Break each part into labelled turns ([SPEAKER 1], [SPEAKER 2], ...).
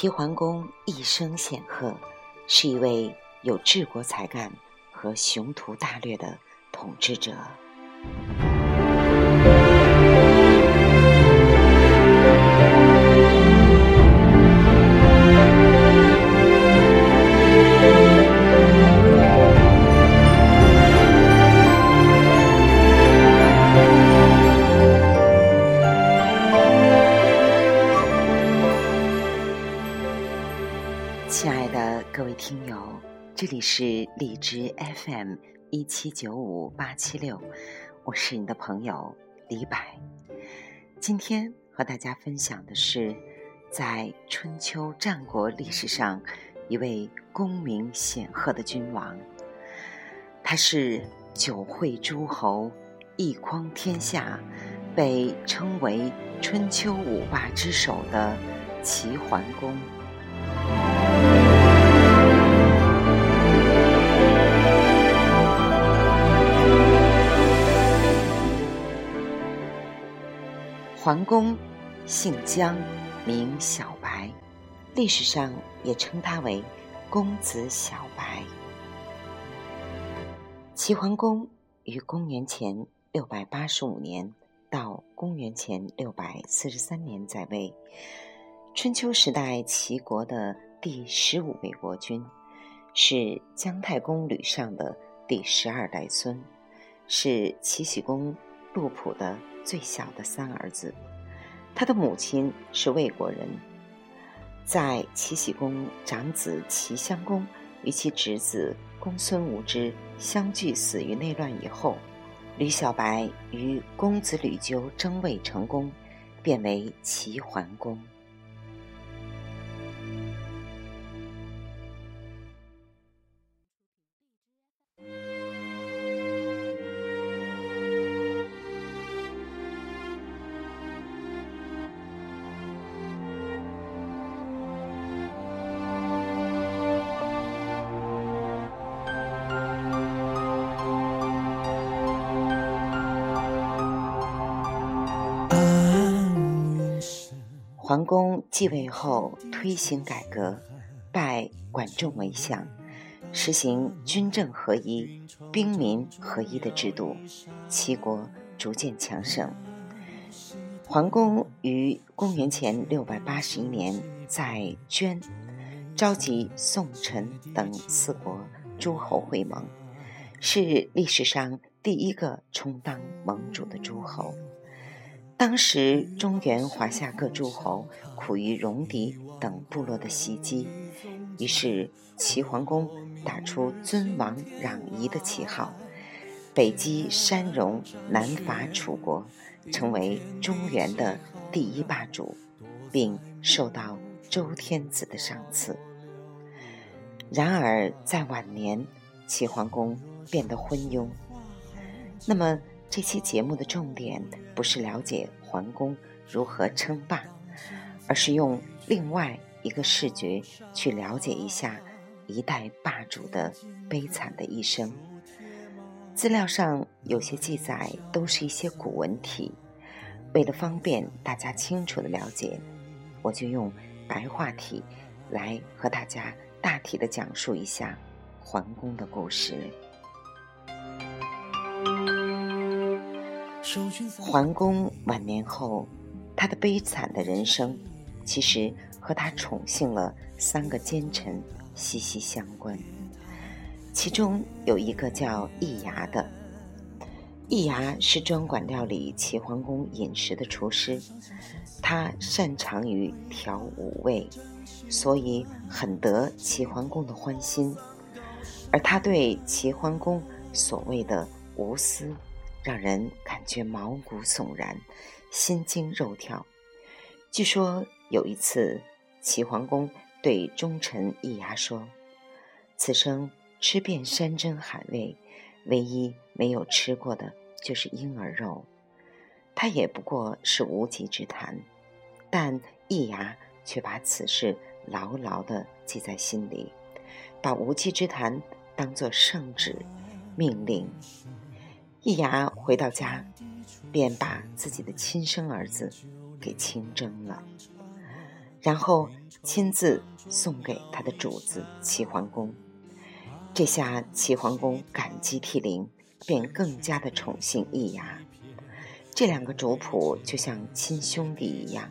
[SPEAKER 1] 齐桓公一生显赫，是一位有治国才干和雄图大略的统治者。各位听友，这里是荔枝 FM 一七九五八七六，我是你的朋友李柏。今天和大家分享的是，在春秋战国历史上一位功名显赫的君王，他是九会诸侯，一匡天下，被称为春秋五霸之首的齐桓公。桓公姓姜，名小白，历史上也称他为公子小白。齐桓公于公元前六百八十五年到公元前六百四十三年在位，春秋时代齐国的第十五位国君，是姜太公吕尚的第十二代孙，是齐僖公杜甫的。最小的三儿子，他的母亲是魏国人。在齐僖公长子齐襄公与其侄子公孙无知相继死于内乱以后，吕小白与公子吕纠争位成功，变为齐桓公。桓公继位后，推行改革，拜管仲为相，实行军政合一、兵民合一的制度，齐国逐渐强盛。桓公于公元前六百八十一年在捐召集宋、陈等四国诸侯会盟，是历史上第一个充当盟主的诸侯。当时中原华夏各诸侯苦于戎狄等部落的袭击，于是齐桓公打出尊王攘夷的旗号，北击山戎，南伐楚国，成为中原的第一霸主，并受到周天子的赏赐。然而在晚年，齐桓公变得昏庸。那么？这期节目的重点不是了解桓公如何称霸，而是用另外一个视觉去了解一下一代霸主的悲惨的一生。资料上有些记载都是一些古文体，为了方便大家清楚的了解，我就用白话体来和大家大体的讲述一下桓公的故事。桓公晚年后，他的悲惨的人生，其实和他宠幸了三个奸臣息息相关。其中有一个叫易牙的，易牙是专管料理齐桓公饮食的厨师，他擅长于调五味，所以很得齐桓公的欢心。而他对齐桓公所谓的无私。让人感觉毛骨悚然，心惊肉跳。据说有一次，齐桓公对忠臣易牙说：“此生吃遍山珍海味，唯一没有吃过的就是婴儿肉。”他也不过是无稽之谈，但易牙却把此事牢牢地记在心里，把无稽之谈当作圣旨，命令。易牙回到家，便把自己的亲生儿子给亲征了。然后亲自送给他的主子齐桓公。这下齐桓公感激涕零，便更加的宠幸易牙。这两个主仆就像亲兄弟一样。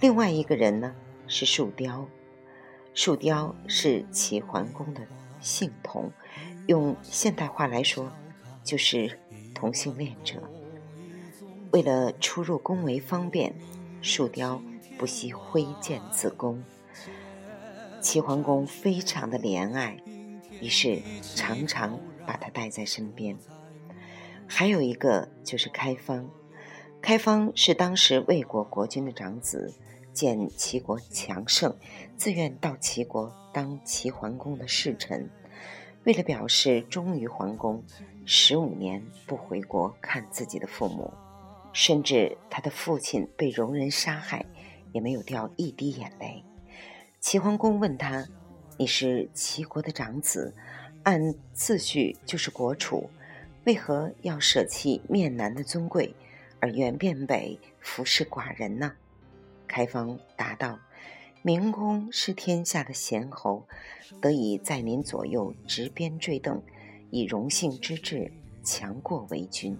[SPEAKER 1] 另外一个人呢是树雕，树雕是齐桓公的性同，用现代话来说，就是同性恋者。为了出入宫闱方便，树雕不惜挥剑自宫。齐桓公非常的怜爱，于是常常把他带在身边。还有一个就是开方，开方是当时魏国国君的长子，见齐国强盛，自愿到齐国当齐桓公的侍臣。为了表示忠于桓公，十五年不回国看自己的父母，甚至他的父亲被戎人杀害，也没有掉一滴眼泪。齐桓公问他：“你是齐国的长子，按次序就是国储，为何要舍弃面南的尊贵，而愿变北服侍寡人呢？”开方答道：“明公是天下的贤侯，得以在您左右执鞭坠镫，以荣幸之志强过为君。”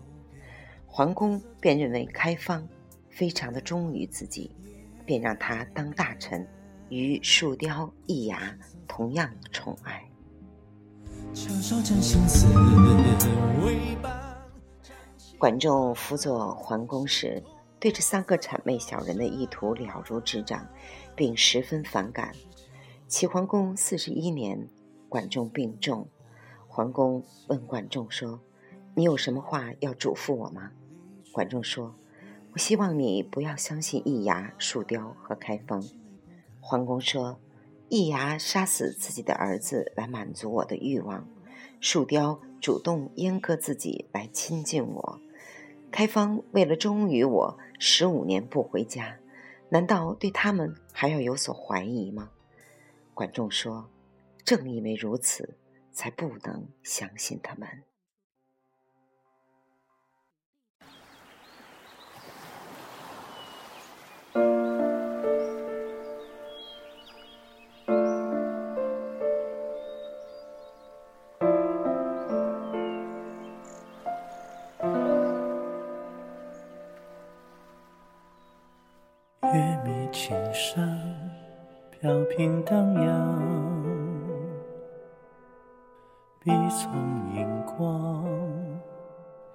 [SPEAKER 1] 桓公便认为开方非常的忠于自己，便让他当大臣。与树雕易牙同样宠爱。管仲辅佐桓公时，对这三个谄媚小人的意图了如指掌，并十分反感。齐桓公四十一年，管仲病重，桓公问管仲说：“你有什么话要嘱咐我吗？”管仲说：“我希望你不要相信易牙、树雕和开方。”桓公说：“易牙杀死自己的儿子来满足我的欲望，树雕主动阉割自己来亲近我，开方为了忠于我，十五年不回家，难道对他们还要有所怀疑吗？”管仲说：“正因为如此，才不能相信他们。”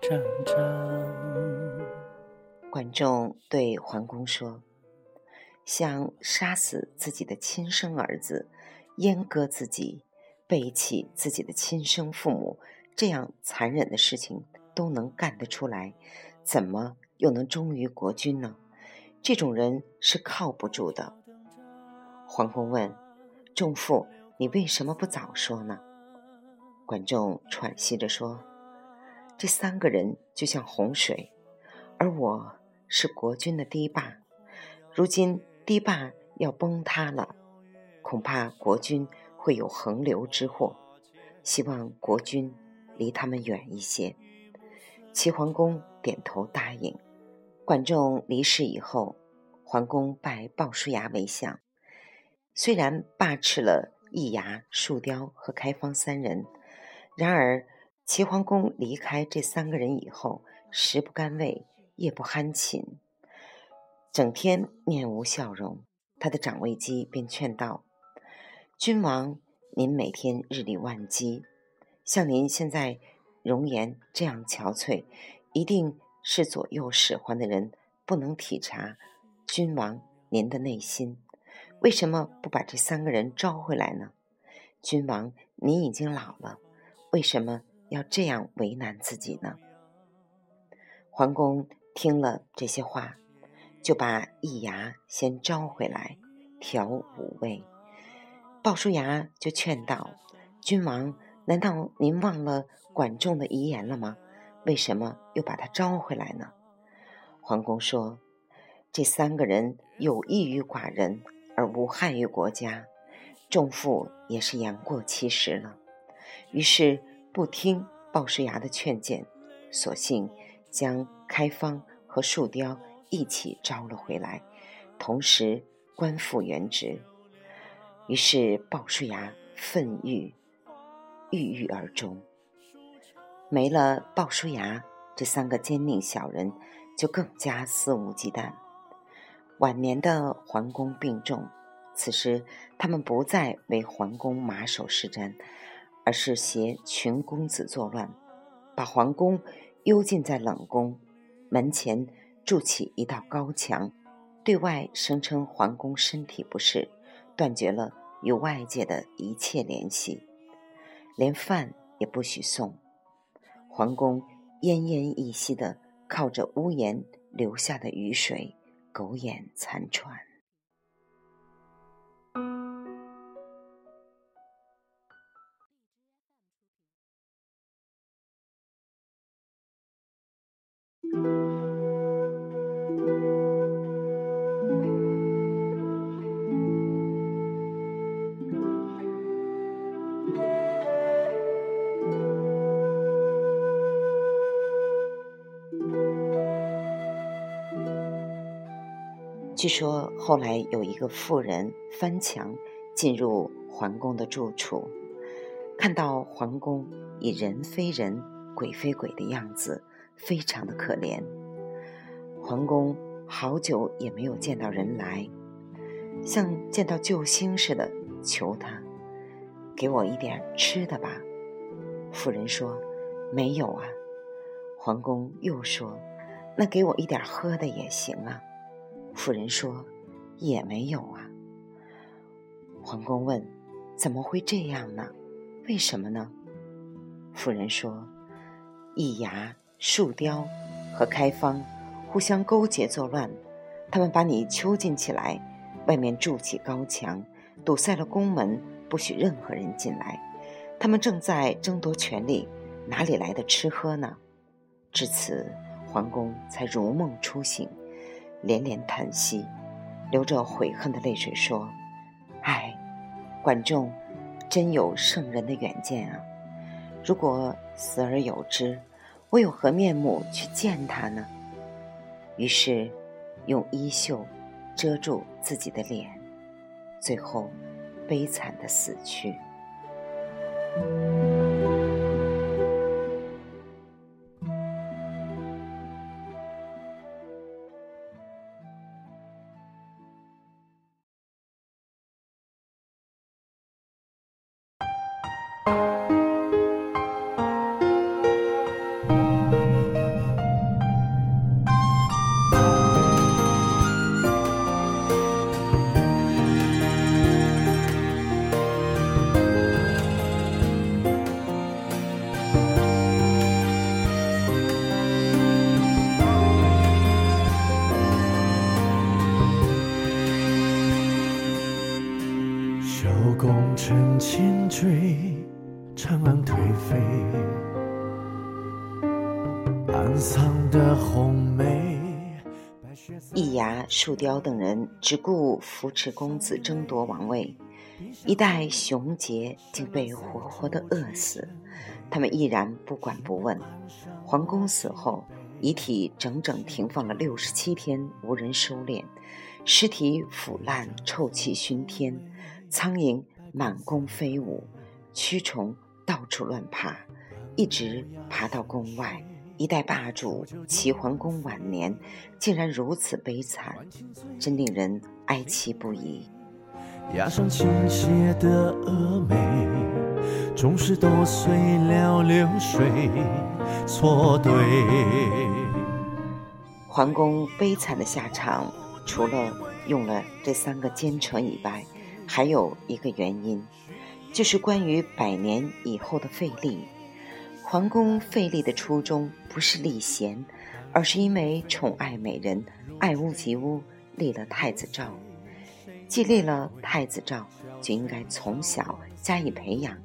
[SPEAKER 1] 沾沾。管仲对桓公说：“像杀死自己的亲生儿子、阉割自己、背弃自己的亲生父母这样残忍的事情都能干得出来，怎么又能忠于国君呢？这种人是靠不住的。”桓公问：“仲父，你为什么不早说呢？”管仲喘息着说：“这三个人就像洪水，而我是国君的堤坝。如今堤坝要崩塌了，恐怕国君会有横流之祸。希望国君离他们远一些。”齐桓公点头答应。管仲离世以后，桓公拜鲍叔牙为相。虽然罢斥了易牙、树雕和开方三人，然而齐桓公离开这三个人以后，食不甘味，夜不酣寝，整天面无笑容。他的长卫姬便劝道：“君王，您每天日理万机，像您现在容颜这样憔悴，一定是左右使唤的人不能体察君王您的内心。”为什么不把这三个人招回来呢？君王，您已经老了，为什么要这样为难自己呢？桓公听了这些话，就把易牙先招回来调五味。鲍叔牙就劝道：“君王，难道您忘了管仲的遗言了吗？为什么又把他招回来呢？”桓公说：“这三个人有益于寡人。”而无害于国家，仲父也是言过其实了。于是不听鲍叔牙的劝谏，索性将开方和树雕一起招了回来，同时官复原职。于是鲍叔牙愤郁，郁郁而终。没了鲍叔牙，这三个奸佞小人就更加肆无忌惮。晚年的桓公病重，此时他们不再为桓公马首是瞻，而是携群公子作乱，把皇公幽禁在冷宫门前，筑起一道高墙，对外声称皇公身体不适，断绝了。与外界的一切联系，连饭也不许送。皇公奄奄一息的靠着屋檐流下的雨水，苟延残喘。据说后来有一个妇人翻墙进入桓公的住处，看到桓公以人非人、鬼非鬼的样子，非常的可怜。桓公好久也没有见到人来，像见到救星似的求他：“给我一点吃的吧。”妇人说：“没有啊。”桓公又说：“那给我一点喝的也行啊。”妇人说：“也没有啊。”桓公问：“怎么会这样呢？为什么呢？”妇人说：“一牙、树雕和开方互相勾结作乱，他们把你囚禁起来，外面筑起高墙，堵塞了宫门，不许任何人进来。他们正在争夺权力，哪里来的吃喝呢？”至此，桓公才如梦初醒。连连叹息，流着悔恨的泪水说：“唉，管仲真有圣人的远见啊！如果死而有之，我有何面目去见他呢？”于是，用衣袖遮住自己的脸，最后悲惨的死去。树雕等人只顾扶持公子争夺王位，一代雄杰竟被活活的饿死，他们依然不管不问。皇公死后，遗体整整停放了六十七天，无人收敛，尸体腐烂，臭气熏天，苍蝇满宫飞舞，蛆虫。到处乱爬，一直爬到宫外。一代霸主齐桓公晚年，竟然如此悲惨，真令人哀戚不已。压上倾斜的峨眉，终是都碎了流水错对。桓公悲惨的下场，除了用了这三个奸臣以外，还有一个原因。就是关于百年以后的废立。桓公废立的初衷不是立贤，而是因为宠爱美人，爱屋及乌，立了太子赵。既立了太子赵，就应该从小加以培养，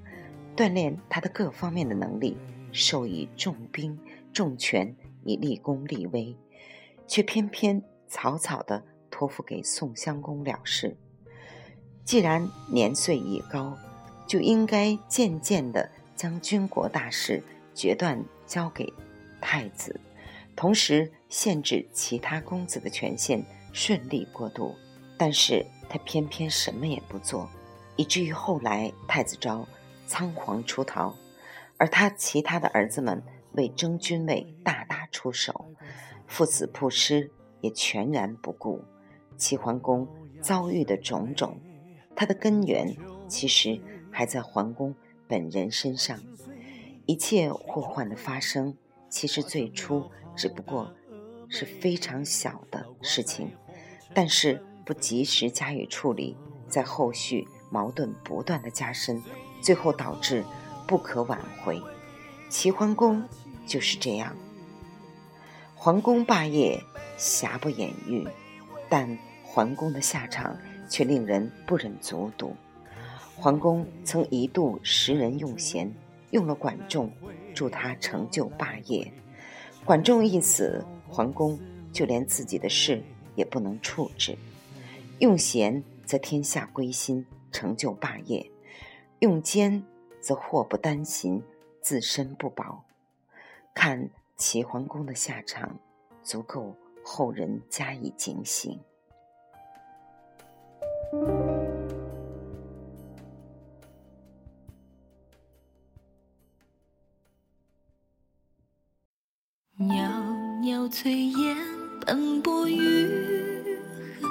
[SPEAKER 1] 锻炼他的各方面的能力，授以重兵重权，以立功立威，却偏偏草草的托付给宋襄公了事。既然年岁已高，就应该渐渐地将军国大事决断交给太子，同时限制其他公子的权限，顺利过渡，但是他偏偏什么也不做，以至于后来太子昭仓皇出逃，而他其他的儿子们为争君位大打出手，父子不失也全然不顾。齐桓公遭遇的种种，他的根源其实还在桓公本人身上。一切祸患的发生，其实最初只不过是非常小的事情，但是不及时加以处理，在后续矛盾不断的加深，最后导致不可挽回。齐桓公就是这样，桓公霸业，瑕不掩瑜，但桓公的下场却令人不忍卒读。桓公曾一度识人用贤。用了管仲，助他成就霸业。管仲一死，桓公就连自己的事也不能处置。用贤则天下归心，成就霸业；用奸则祸不单行，自身不保。看齐桓公的下场，足够后人加以警醒。袅袅炊烟斑驳雨痕，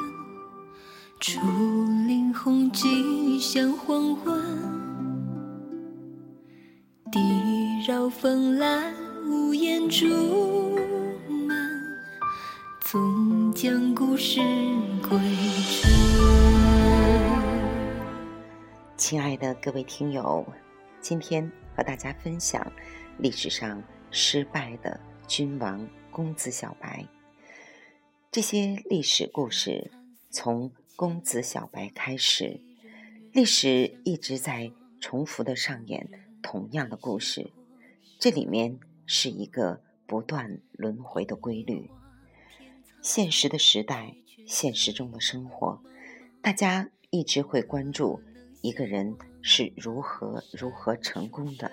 [SPEAKER 1] 竹林红尽向黄昏。地绕风兰屋檐竹门，总将故事归真。亲爱的各位听友，今天和大家分享历史上失败的君王。公子小白，这些历史故事从公子小白开始，历史一直在重复的上演同样的故事，这里面是一个不断轮回的规律。现实的时代，现实中的生活，大家一直会关注一个人是如何如何成功的。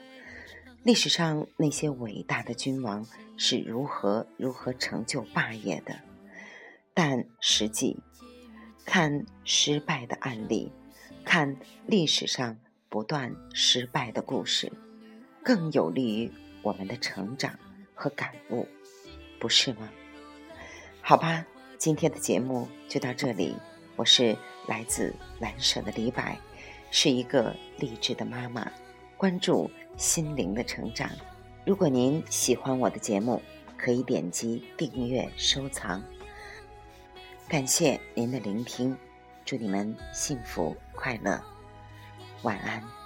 [SPEAKER 1] 历史上那些伟大的君王是如何如何成就霸业的？但实际看失败的案例，看历史上不断失败的故事，更有利于我们的成长和感悟，不是吗？好吧，今天的节目就到这里。我是来自蓝舍的李柏，是一个励志的妈妈，关注。心灵的成长。如果您喜欢我的节目，可以点击订阅、收藏。感谢您的聆听，祝你们幸福快乐，晚安。